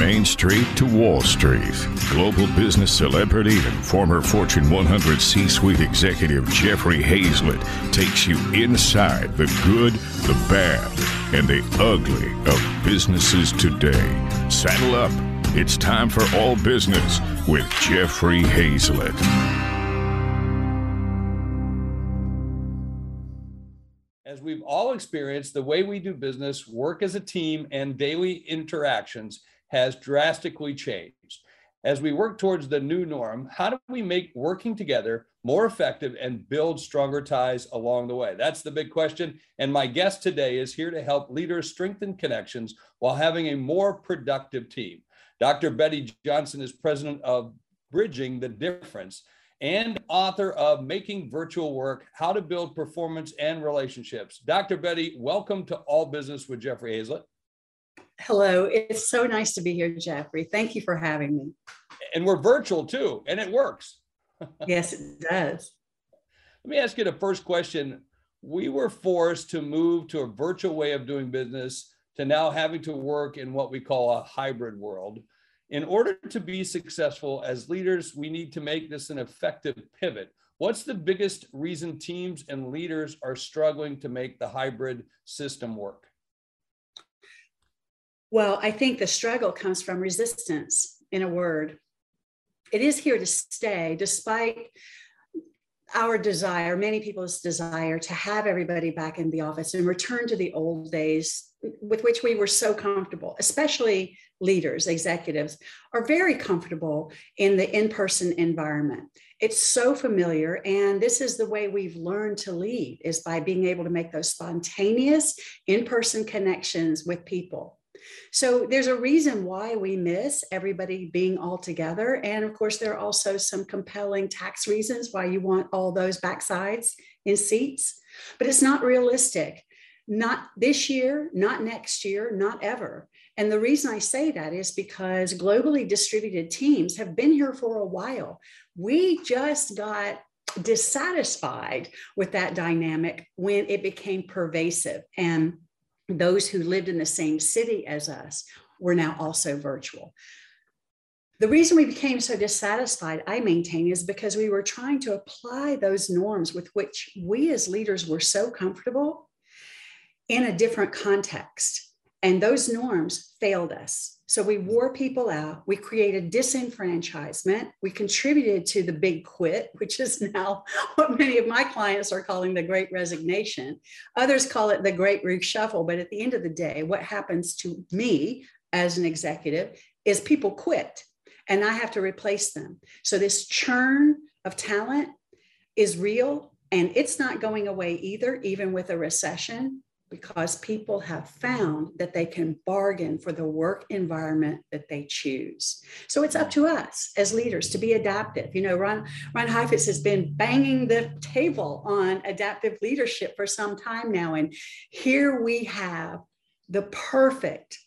Main Street to Wall Street, global business celebrity and former Fortune 100 C suite executive Jeffrey Hayzlett takes you inside the good, the bad, and the ugly of businesses today. Saddle up. It's time for All Business with Jeffrey Hayzlett. As we've all experienced, the way we do business, work as a team, and daily interactions has drastically changed. As we work towards the new norm, how do we make working together more effective and build stronger ties along the way? That's the big question. And my guest today is here to help leaders strengthen connections while having a more productive team. Dr. Betty Johnson is president of Bridging the Difference and author of Making Virtual Work How to Build Performance and Relationships. Dr. Betty, welcome to All Business with Jeffrey Hayzlett. Hello, it's so nice to be here, Jeffrey. Thank you for having me. And we're virtual too, and it works. yes, it does. Let me ask you the first question. We were forced to move to a virtual way of doing business to now having to work in what we call a hybrid world. In order to be successful as leaders, we need to make this an effective pivot. What's the biggest reason teams and leaders are struggling to make the hybrid system work? Well, I think the struggle comes from resistance, in a word. It is here to stay, despite our desire, many people's desire to have everybody back in the office and return to the old days with which we were so comfortable, especially leaders, executives, are very comfortable in the in person environment. It's so familiar. And this is the way we've learned to lead is by being able to make those spontaneous in person connections with people. So there's a reason why we miss everybody being all together. And of course, there are also some compelling tax reasons why you want all those backsides in seats, but it's not realistic. Not this year, not next year, not ever. And the reason I say that is because globally distributed teams have been here for a while. We just got dissatisfied with that dynamic when it became pervasive. And those who lived in the same city as us were now also virtual. The reason we became so dissatisfied, I maintain, is because we were trying to apply those norms with which we as leaders were so comfortable in a different context. And those norms failed us. So we wore people out. We created disenfranchisement. We contributed to the big quit, which is now what many of my clients are calling the great resignation. Others call it the great reshuffle. But at the end of the day, what happens to me as an executive is people quit and I have to replace them. So this churn of talent is real and it's not going away either, even with a recession because people have found that they can bargain for the work environment that they choose. So it's up to us as leaders to be adaptive. You know, Ron, Ron Heifetz has been banging the table on adaptive leadership for some time now. And here we have the perfect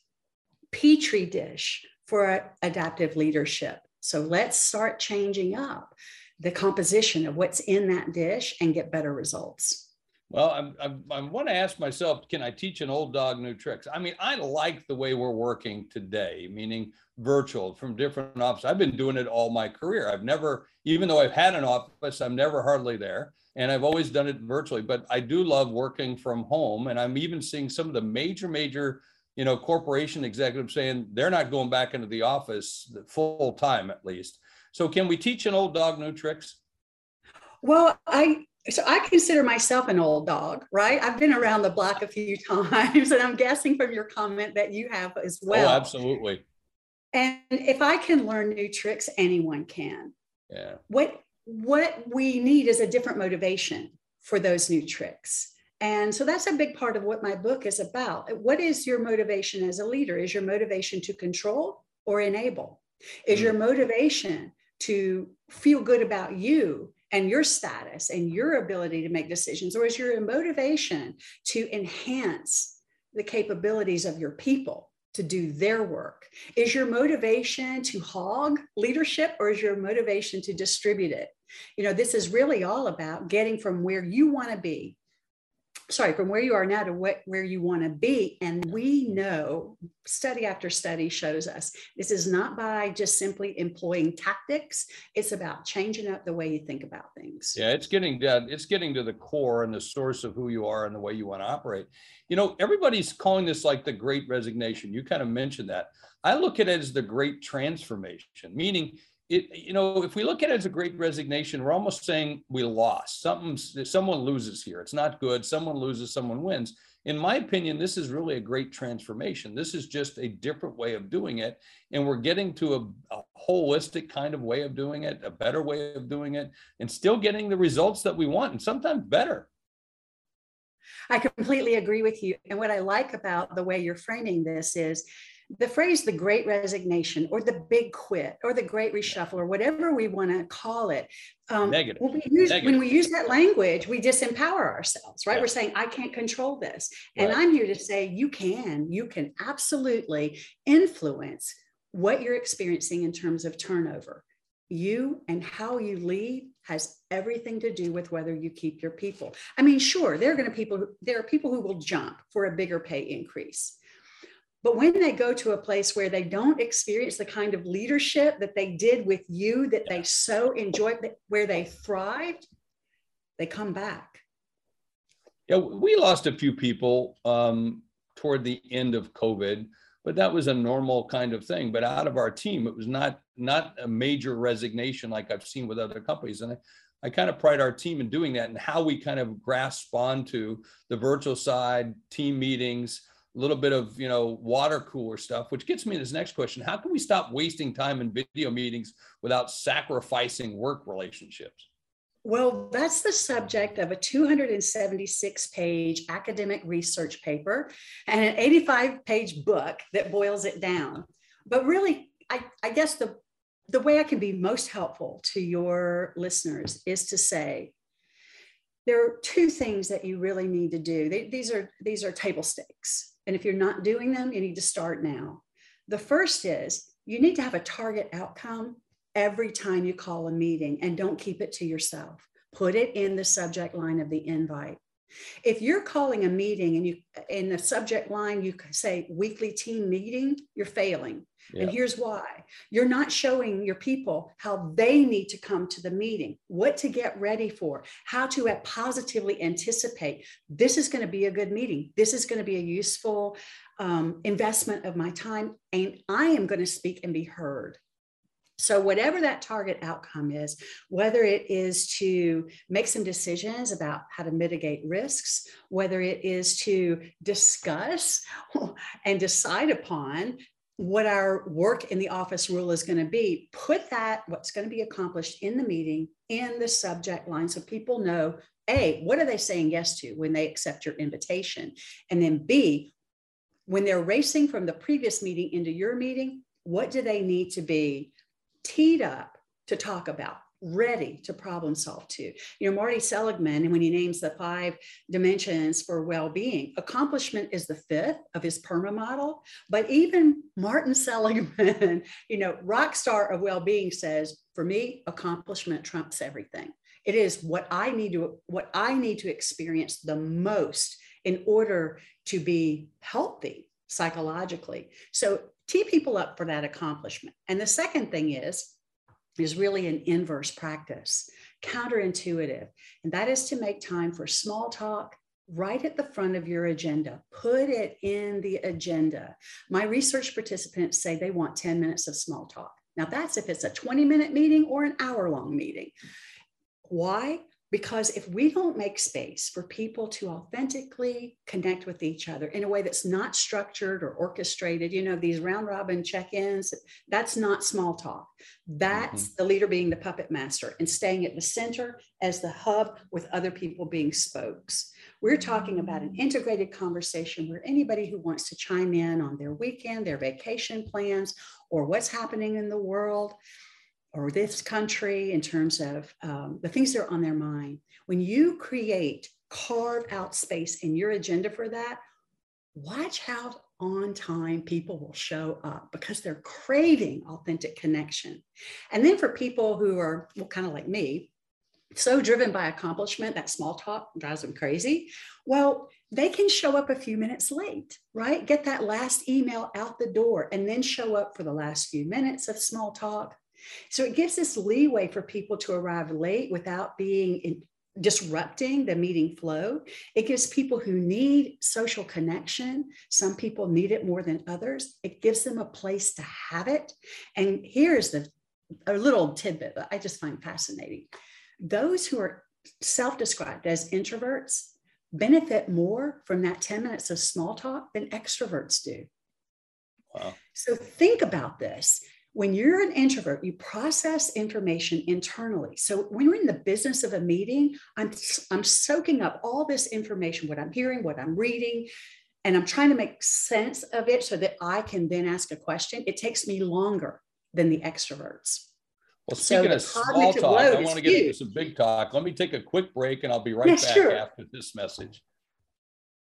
petri dish for adaptive leadership. So let's start changing up the composition of what's in that dish and get better results. Well, I'm, I'm, I want to ask myself, can I teach an old dog new tricks? I mean, I like the way we're working today, meaning virtual from different offices. I've been doing it all my career. I've never, even though I've had an office, I'm never hardly there. And I've always done it virtually, but I do love working from home. And I'm even seeing some of the major, major, you know, corporation executives saying they're not going back into the office full time at least. So can we teach an old dog new tricks? Well, I so I consider myself an old dog, right? I've been around the block a few times, and I'm guessing from your comment that you have as oh, well. Oh, absolutely. And if I can learn new tricks, anyone can. Yeah. What what we need is a different motivation for those new tricks. And so that's a big part of what my book is about. What is your motivation as a leader? Is your motivation to control or enable? Is mm. your motivation to feel good about you and your status and your ability to make decisions, or is your motivation to enhance the capabilities of your people to do their work? Is your motivation to hog leadership, or is your motivation to distribute it? You know, this is really all about getting from where you want to be sorry, from where you are now to what, where you want to be. And we know study after study shows us this is not by just simply employing tactics. It's about changing up the way you think about things. Yeah, it's getting down, it's getting to the core and the source of who you are and the way you want to operate. You know, everybody's calling this like the great resignation. You kind of mentioned that. I look at it as the great transformation, meaning it, you know, if we look at it as a great resignation, we're almost saying we lost. Something, someone loses here. It's not good. Someone loses, someone wins. In my opinion, this is really a great transformation. This is just a different way of doing it. And we're getting to a, a holistic kind of way of doing it, a better way of doing it, and still getting the results that we want, and sometimes better. I completely agree with you. And what I like about the way you're framing this is the phrase the great resignation or the big quit or the great reshuffle or whatever we want to call it um, Negative. When, we use, Negative. when we use that language we disempower ourselves right yeah. we're saying i can't control this and right. i'm here to say you can you can absolutely influence what you're experiencing in terms of turnover you and how you lead has everything to do with whether you keep your people i mean sure there are going to people there are people who will jump for a bigger pay increase but when they go to a place where they don't experience the kind of leadership that they did with you, that they so enjoyed, where they thrived, they come back. Yeah, we lost a few people um, toward the end of COVID, but that was a normal kind of thing. But out of our team, it was not not a major resignation like I've seen with other companies. And I, I kind of pride our team in doing that and how we kind of grasp onto the virtual side, team meetings, a little bit of you know water cooler stuff which gets me to this next question. How can we stop wasting time in video meetings without sacrificing work relationships? Well that's the subject of a 276 page academic research paper and an 85 page book that boils it down. But really i, I guess the the way i can be most helpful to your listeners is to say there are two things that you really need to do. They, these are these are table stakes and if you're not doing them, you need to start now. The first is you need to have a target outcome every time you call a meeting and don't keep it to yourself. Put it in the subject line of the invite. If you're calling a meeting and you in the subject line you say weekly team meeting, you're failing. Yeah. And here's why. You're not showing your people how they need to come to the meeting, what to get ready for, how to positively anticipate this is going to be a good meeting. This is going to be a useful um, investment of my time and I am going to speak and be heard. So, whatever that target outcome is, whether it is to make some decisions about how to mitigate risks, whether it is to discuss and decide upon what our work in the office rule is going to be, put that, what's going to be accomplished in the meeting, in the subject line so people know A, what are they saying yes to when they accept your invitation? And then B, when they're racing from the previous meeting into your meeting, what do they need to be teed up to talk about, ready to problem solve to. You know, Marty Seligman, and when he names the five dimensions for well-being, accomplishment is the fifth of his PERMA model. But even Martin Seligman, you know, rock star of well-being says, for me, accomplishment trumps everything. It is what I need to what I need to experience the most in order to be healthy psychologically. So tee people up for that accomplishment. And the second thing is, is really an inverse practice, counterintuitive. And that is to make time for small talk right at the front of your agenda. Put it in the agenda. My research participants say they want 10 minutes of small talk. Now, that's if it's a 20 minute meeting or an hour long meeting. Why? Because if we don't make space for people to authentically connect with each other in a way that's not structured or orchestrated, you know, these round robin check ins, that's not small talk. That's mm-hmm. the leader being the puppet master and staying at the center as the hub with other people being spokes. We're talking about an integrated conversation where anybody who wants to chime in on their weekend, their vacation plans, or what's happening in the world or this country in terms of um, the things that are on their mind. When you create, carve out space in your agenda for that, watch how on time people will show up because they're craving authentic connection. And then for people who are well, kind of like me, so driven by accomplishment that small talk drives them crazy. Well, they can show up a few minutes late, right? Get that last email out the door and then show up for the last few minutes of small talk. So it gives this leeway for people to arrive late without being in, disrupting the meeting flow. It gives people who need social connection, some people need it more than others. It gives them a place to have it. And here's the a little tidbit that I just find fascinating. Those who are self-described as introverts benefit more from that 10 minutes of small talk than extroverts do. Wow. So think about this when you're an introvert, you process information internally. So when we're in the business of a meeting, I'm, I'm soaking up all this information, what I'm hearing, what I'm reading, and I'm trying to make sense of it so that I can then ask a question. It takes me longer than the extroverts. Well, speaking so of small talk, I want to get into some big talk. Let me take a quick break and I'll be right back sure. after this message.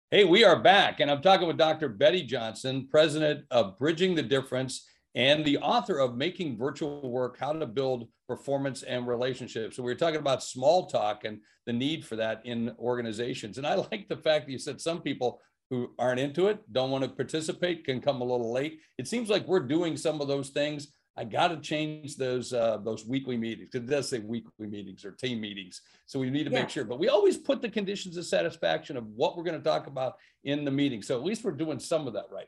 Hey, we are back, and I'm talking with Dr. Betty Johnson, president of Bridging the Difference and the author of Making Virtual Work How to Build Performance and Relationships. So we are talking about small talk and the need for that in organizations. And I like the fact that you said some people who aren't into it, don't want to participate, can come a little late. It seems like we're doing some of those things. I got to change those uh, those weekly meetings. It does say weekly meetings or team meetings, so we need to yeah. make sure. But we always put the conditions of satisfaction of what we're going to talk about in the meeting. So at least we're doing some of that right.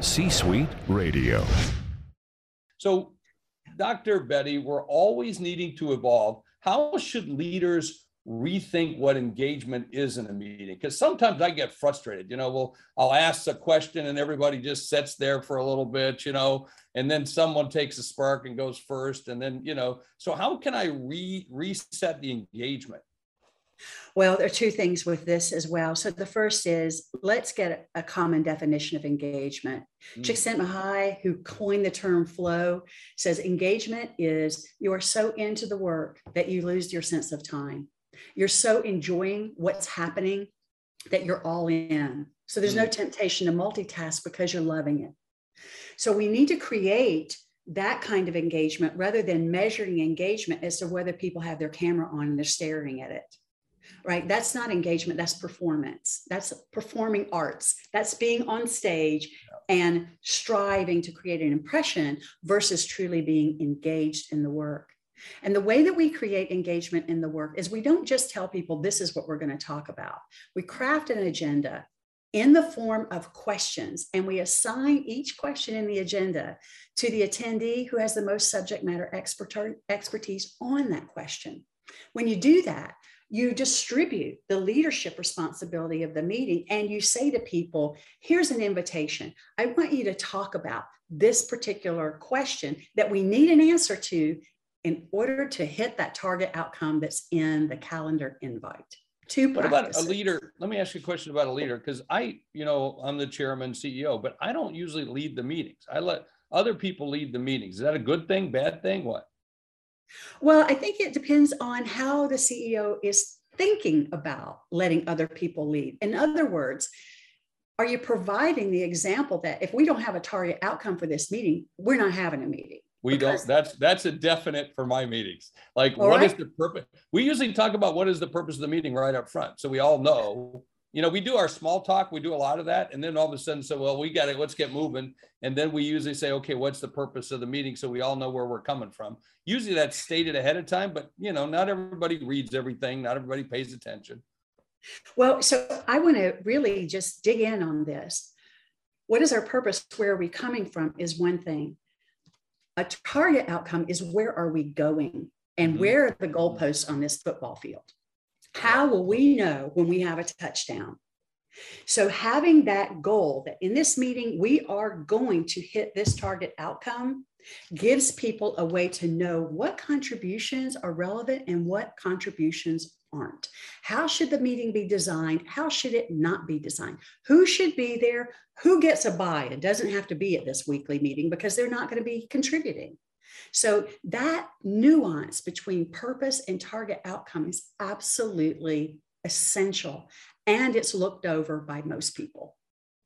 C Suite Radio. So, Dr. Betty, we're always needing to evolve. How should leaders rethink what engagement is in a meeting? Because sometimes I get frustrated. You know, well, I'll ask a question and everybody just sits there for a little bit, you know, and then someone takes a spark and goes first. And then, you know, so how can I re- reset the engagement? Well, there are two things with this as well. So the first is let's get a common definition of engagement. Mm. Csikszentmihalyi, who coined the term flow, says engagement is you are so into the work that you lose your sense of time. You're so enjoying what's happening that you're all in. So there's mm. no temptation to multitask because you're loving it. So we need to create that kind of engagement rather than measuring engagement as to whether people have their camera on and they're staring at it right? That's not engagement, that's performance. That's performing arts. That's being on stage and striving to create an impression versus truly being engaged in the work. And the way that we create engagement in the work is we don't just tell people this is what we're going to talk about. We craft an agenda in the form of questions, and we assign each question in the agenda to the attendee who has the most subject matter expertise on that question. When you do that, you distribute the leadership responsibility of the meeting and you say to people, here's an invitation. I want you to talk about this particular question that we need an answer to in order to hit that target outcome that's in the calendar invite. Two what about a leader? Let me ask you a question about a leader because I, you know, I'm the chairman, CEO, but I don't usually lead the meetings. I let other people lead the meetings. Is that a good thing, bad thing? What? Well, I think it depends on how the CEO is thinking about letting other people lead. In other words, are you providing the example that if we don't have a target outcome for this meeting, we're not having a meeting? We don't. That's that's a definite for my meetings. Like, what right. is the purpose? We usually talk about what is the purpose of the meeting right up front, so we all know you know, we do our small talk, we do a lot of that. And then all of a sudden, so, well, we got it, let's get moving. And then we usually say, okay, what's the purpose of the meeting? So we all know where we're coming from. Usually that's stated ahead of time, but, you know, not everybody reads everything, not everybody pays attention. Well, so I want to really just dig in on this. What is our purpose? Where are we coming from? Is one thing. A target outcome is where are we going and mm-hmm. where are the goalposts on this football field? How will we know when we have a touchdown? So, having that goal that in this meeting, we are going to hit this target outcome gives people a way to know what contributions are relevant and what contributions aren't. How should the meeting be designed? How should it not be designed? Who should be there? Who gets a buy? It doesn't have to be at this weekly meeting because they're not going to be contributing. So, that nuance between purpose and target outcome is absolutely essential and it's looked over by most people.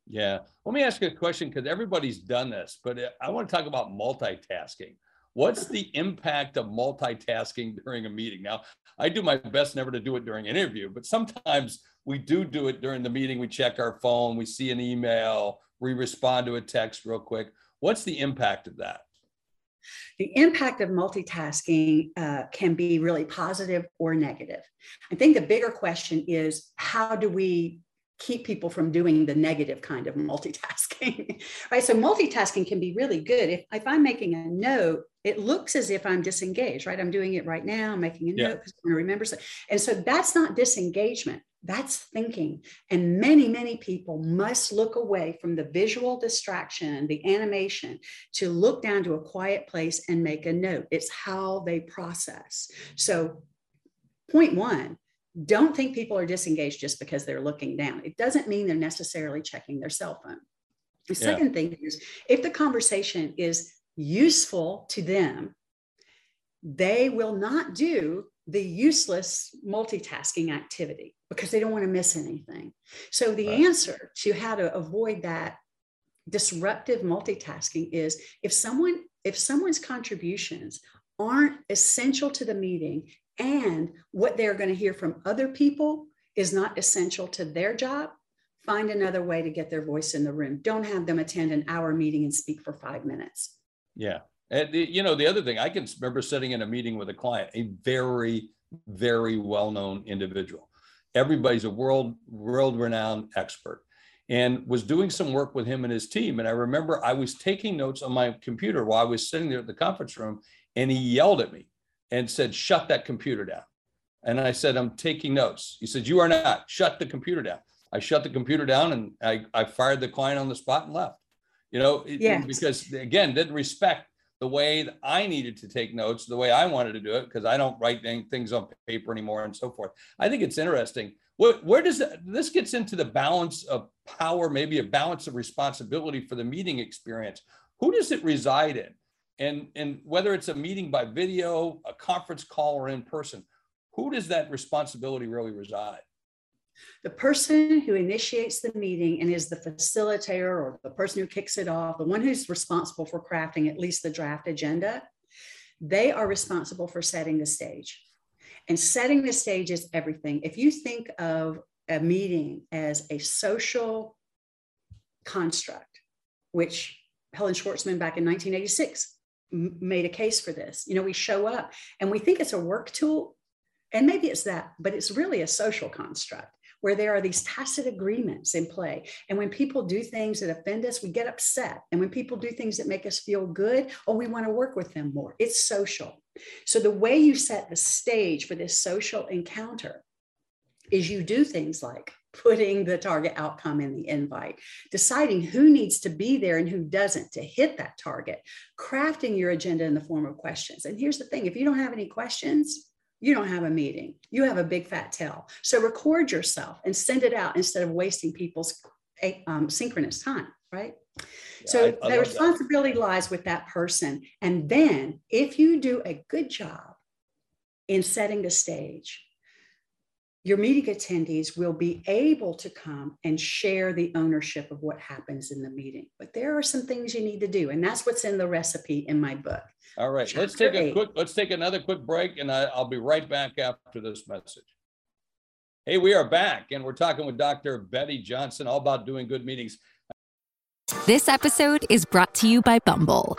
Yeah. Let me ask you a question because everybody's done this, but uh, I want to talk about multitasking. What's the impact of multitasking during a meeting? Now, I do my best never to do it during an interview, but sometimes we do do it during the meeting. We check our phone, we see an email, we respond to a text real quick. What's the impact of that? The impact of multitasking uh, can be really positive or negative. I think the bigger question is how do we keep people from doing the negative kind of multitasking right so multitasking can be really good if, if i'm making a note it looks as if i'm disengaged right i'm doing it right now i'm making a yeah. note because i remember So, and so that's not disengagement that's thinking. And many, many people must look away from the visual distraction, the animation, to look down to a quiet place and make a note. It's how they process. So, point one, don't think people are disengaged just because they're looking down. It doesn't mean they're necessarily checking their cell phone. The yeah. second thing is if the conversation is useful to them, they will not do the useless multitasking activity because they don't want to miss anything. So, the right. answer to how to avoid that disruptive multitasking is if someone if someone's contributions aren't essential to the meeting and what they're going to hear from other people is not essential to their job find another way to get their voice in the room don't have them attend an hour meeting and speak for 5 minutes yeah and you know, the other thing, I can remember sitting in a meeting with a client, a very, very well-known individual. Everybody's a world, world-renowned expert, and was doing some work with him and his team. And I remember I was taking notes on my computer while I was sitting there at the conference room, and he yelled at me and said, "Shut that computer down." And I said, "I'm taking notes." He said, "You are not. Shut the computer down." I shut the computer down and I, I fired the client on the spot and left. You know, yes. because again, didn't respect the way that I needed to take notes, the way I wanted to do it, because I don't write things on paper anymore and so forth. I think it's interesting. Where, where does that, this gets into the balance of power, maybe a balance of responsibility for the meeting experience? Who does it reside in? And, and whether it's a meeting by video, a conference call, or in person, who does that responsibility really reside? The person who initiates the meeting and is the facilitator or the person who kicks it off, the one who's responsible for crafting at least the draft agenda, they are responsible for setting the stage. And setting the stage is everything. If you think of a meeting as a social construct, which Helen Schwartzman back in 1986 made a case for this. You know, we show up and we think it's a work tool, and maybe it's that, but it's really a social construct where there are these tacit agreements in play. And when people do things that offend us, we get upset. And when people do things that make us feel good, oh, we want to work with them more. It's social. So the way you set the stage for this social encounter is you do things like putting the target outcome in the invite, deciding who needs to be there and who doesn't to hit that target, crafting your agenda in the form of questions. And here's the thing if you don't have any questions, you don't have a meeting. You have a big fat tail. So record yourself and send it out instead of wasting people's um, synchronous time, right? Yeah, so I, I the responsibility that. lies with that person. And then if you do a good job in setting the stage, your meeting attendees will be able to come and share the ownership of what happens in the meeting. But there are some things you need to do, and that's what's in the recipe in my book. All right, Chapter let's take a quick. Let's take another quick break, and I, I'll be right back after this message. Hey, we are back, and we're talking with Dr. Betty Johnson all about doing good meetings. This episode is brought to you by Bumble.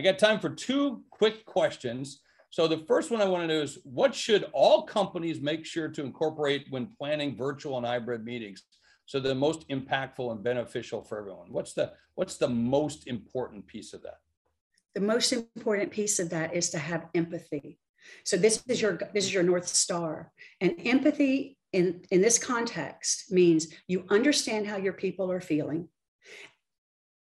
I got time for two quick questions. So the first one I want to know is what should all companies make sure to incorporate when planning virtual and hybrid meetings? So the most impactful and beneficial for everyone. What's the what's the most important piece of that? The most important piece of that is to have empathy. So this is your this is your north star. And empathy in, in this context means you understand how your people are feeling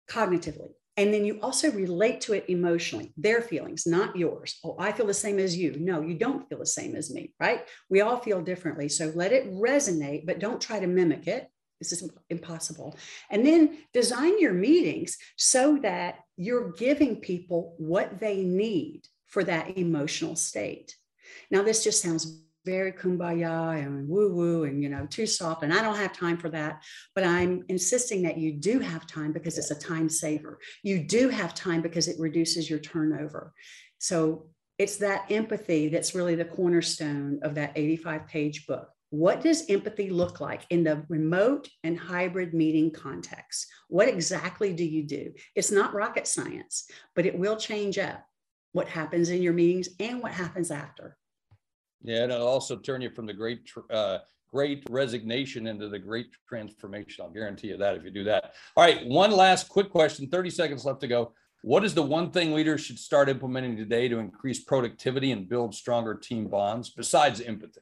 cognitively. And then you also relate to it emotionally, their feelings, not yours. Oh, I feel the same as you. No, you don't feel the same as me, right? We all feel differently. So let it resonate, but don't try to mimic it. This is impossible. And then design your meetings so that you're giving people what they need for that emotional state. Now, this just sounds very kumbaya and woo woo and you know too soft and i don't have time for that. But i'm insisting that you do have time because it's a time saver. You do have time because it reduces your turnover. So it's that empathy that's really the cornerstone of that 85 page book. What does empathy look like in the remote and hybrid meeting context? What exactly do you do? It's not rocket science but it will change up what happens in your meetings and what happens after yeah, and it'll also turn you from the great uh, great resignation into the great transformation. I'll guarantee you that if you do that. All right, one last quick question. 30 seconds left to go. What is the one thing leaders should start implementing today to increase productivity and build stronger team bonds besides empathy?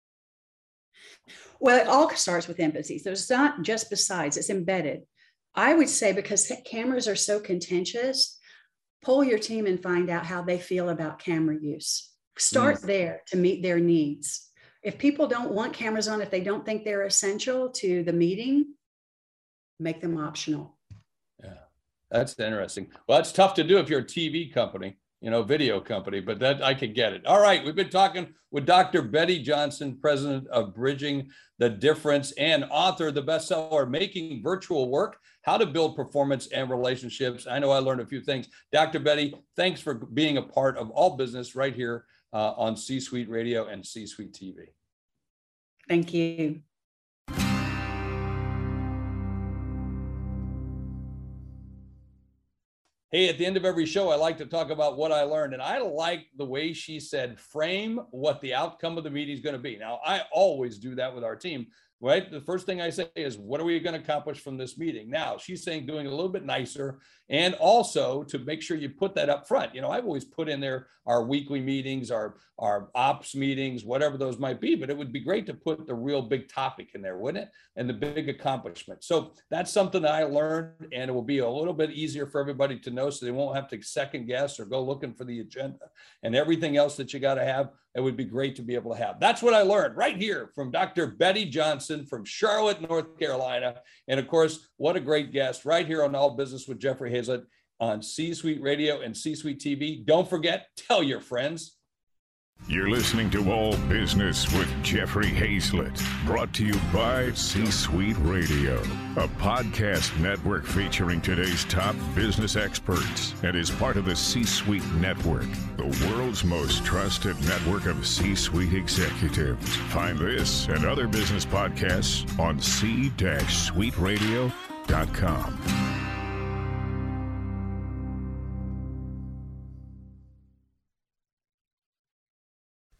Well, it all starts with empathy. So it's not just besides, it's embedded. I would say because cameras are so contentious, pull your team and find out how they feel about camera use. Start mm. there to meet their needs. If people don't want cameras on, if they don't think they're essential to the meeting, make them optional. Yeah, that's interesting. Well, it's tough to do if you're a TV company you know, video company, but that I could get it. All right. We've been talking with Dr. Betty Johnson, president of Bridging the Difference and author of the bestseller, Making Virtual Work How to Build Performance and Relationships. I know I learned a few things. Dr. Betty, thanks for being a part of all business right here uh, on C Suite Radio and C Suite TV. Thank you. Hey, at the end of every show, I like to talk about what I learned. And I like the way she said, frame what the outcome of the meeting is going to be. Now, I always do that with our team right? The first thing I say is, what are we going to accomplish from this meeting? Now, she's saying doing a little bit nicer and also to make sure you put that up front. You know, I've always put in there our weekly meetings, our, our ops meetings, whatever those might be, but it would be great to put the real big topic in there, wouldn't it? And the big accomplishment. So that's something that I learned and it will be a little bit easier for everybody to know so they won't have to second guess or go looking for the agenda and everything else that you got to have it would be great to be able to have. That's what I learned right here from Dr. Betty Johnson from Charlotte, North Carolina. And of course, what a great guest right here on All Business with Jeffrey Hayzlett on C Suite Radio and C Suite TV. Don't forget, tell your friends. You're listening to All Business with Jeffrey Hayzlett, brought to you by C Suite Radio, a podcast network featuring today's top business experts and is part of the C Suite Network, the world's most trusted network of C Suite executives. Find this and other business podcasts on c-suiteradio.com.